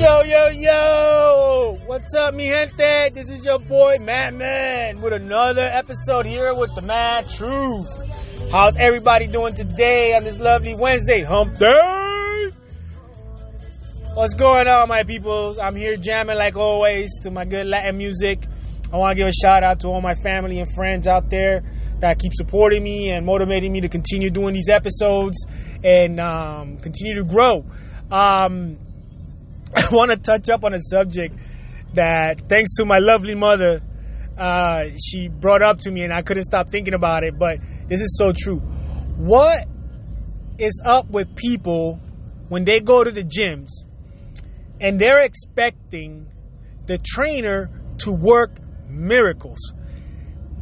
Yo, yo, yo! What's up, mi gente? This is your boy, Madman, with another episode here with the Mad Truth. How's everybody doing today on this lovely Wednesday? Hump Day! What's going on, my peoples? I'm here jamming like always to my good Latin music. I want to give a shout out to all my family and friends out there that keep supporting me and motivating me to continue doing these episodes and um, continue to grow. Um, I want to touch up on a subject that, thanks to my lovely mother, uh, she brought up to me, and I couldn't stop thinking about it. But this is so true. What is up with people when they go to the gyms and they're expecting the trainer to work miracles?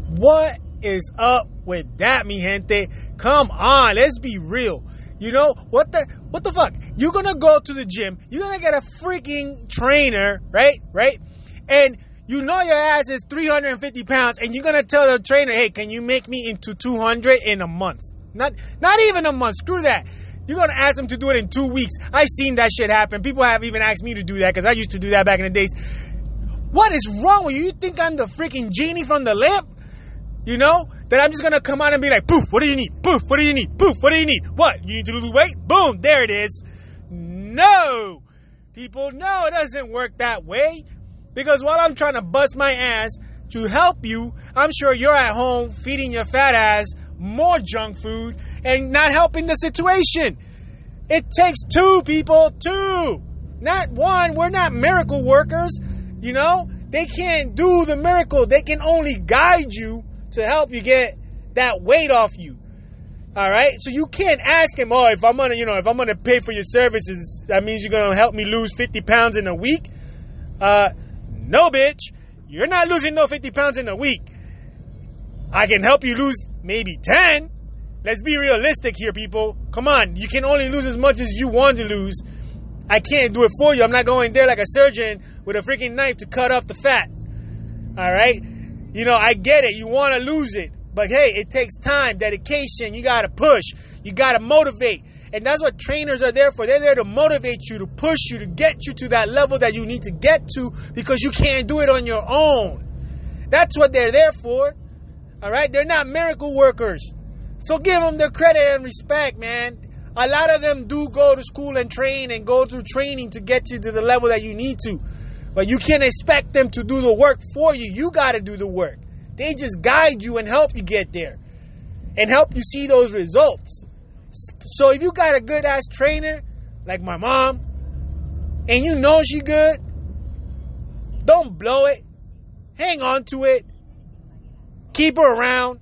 What is up with that, mi gente? Come on, let's be real. You know what the what the fuck? You're gonna go to the gym. You're gonna get a freaking trainer, right? Right? And you know your ass is 350 pounds, and you're gonna tell the trainer, "Hey, can you make me into 200 in a month? Not not even a month. Screw that." You're gonna ask them to do it in two weeks. I've seen that shit happen. People have even asked me to do that because I used to do that back in the days. What is wrong with you? You think I'm the freaking genie from the lamp? You know? That I'm just gonna come out and be like, poof, what do you need? Poof, what do you need? Poof, what do you need? What? You need to lose weight? Boom, there it is. No! People, no, it doesn't work that way. Because while I'm trying to bust my ass to help you, I'm sure you're at home feeding your fat ass more junk food and not helping the situation. It takes two people, two, not one. We're not miracle workers, you know? They can't do the miracle. They can only guide you to help you get that weight off you. All right, so you can't ask him, oh, if I'm gonna, you know, if I'm gonna pay for your services, that means you're gonna help me lose 50 pounds in a week. Uh, no, bitch, you're not losing no 50 pounds in a week. I can help you lose maybe 10. Let's be realistic here, people. Come on, you can only lose as much as you want to lose. I can't do it for you. I'm not going there like a surgeon with a freaking knife to cut off the fat. All right? You know, I get it. You want to lose it. But hey, it takes time, dedication. You got to push. You got to motivate. And that's what trainers are there for. They're there to motivate you, to push you, to get you to that level that you need to get to because you can't do it on your own. That's what they're there for. All right? They're not miracle workers. So give them their credit and respect, man. A lot of them do go to school and train and go through training to get you to the level that you need to. But you can't expect them to do the work for you. You got to do the work. They just guide you and help you get there and help you see those results. So if you got a good ass trainer like my mom and you know she good, don't blow it. Hang on to it. Keep her around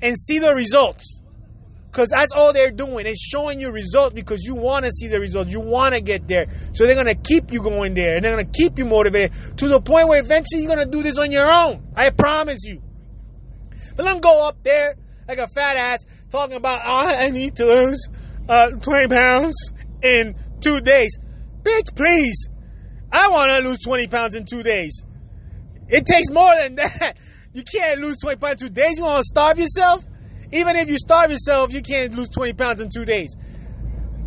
and see the results. Because that's all they're doing. It's showing you results because you want to see the results. You want to get there. So they're going to keep you going there. And they're going to keep you motivated to the point where eventually you're going to do this on your own. I promise you. But don't go up there like a fat ass talking about, oh, I need to lose uh, 20 pounds in two days. Bitch, please. I want to lose 20 pounds in two days. It takes more than that. You can't lose 20 pounds in two days. You want to starve yourself? Even if you starve yourself, you can't lose 20 pounds in two days.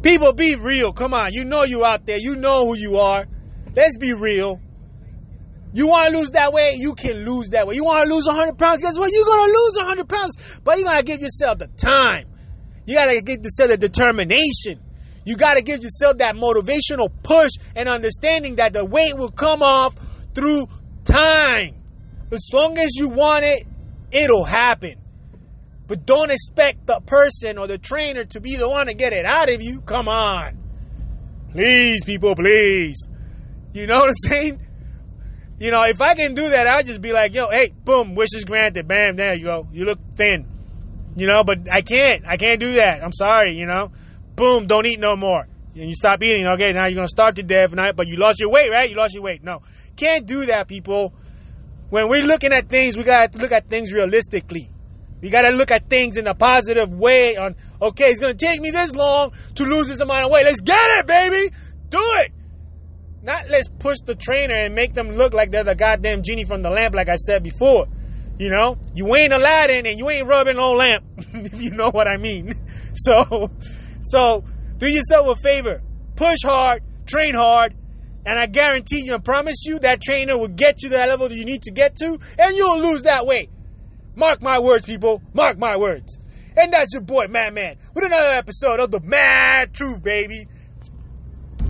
People, be real. Come on. You know you out there. You know who you are. Let's be real. You want to lose that weight? You can lose that weight. You want to lose 100 pounds? Guess what? You're going to lose 100 pounds. But you got to give yourself the time. You got to give yourself the determination. You got to give yourself that motivational push and understanding that the weight will come off through time. As long as you want it, it'll happen. But don't expect the person or the trainer to be the one to get it out of you. Come on. Please, people, please. You know what I'm saying? You know, if I can do that, I'll just be like, yo, hey, boom, wishes granted. Bam, there you go. You look thin. You know, but I can't. I can't do that. I'm sorry, you know. Boom, don't eat no more. And you stop eating, okay, now you're going to starve to death, but you lost your weight, right? You lost your weight. No. Can't do that, people. When we're looking at things, we got to look at things realistically. We got to look at things in a positive way on, okay, it's to take me this long to lose this amount of weight. Let's get it, baby. Do it. Not let's push the trainer and make them look like they're the goddamn genie from the lamp, like I said before. You know, you ain't Aladdin and you ain't rubbing no lamp, if you know what I mean. So, so do yourself a favor. Push hard, train hard, And I guarantee you, I promise you, that trainer will get you to that level that you need to get to, and you'll lose that weight. Mark my words, people. Mark my words. And that's your boy, Madman, with another episode of the Mad Truth, baby.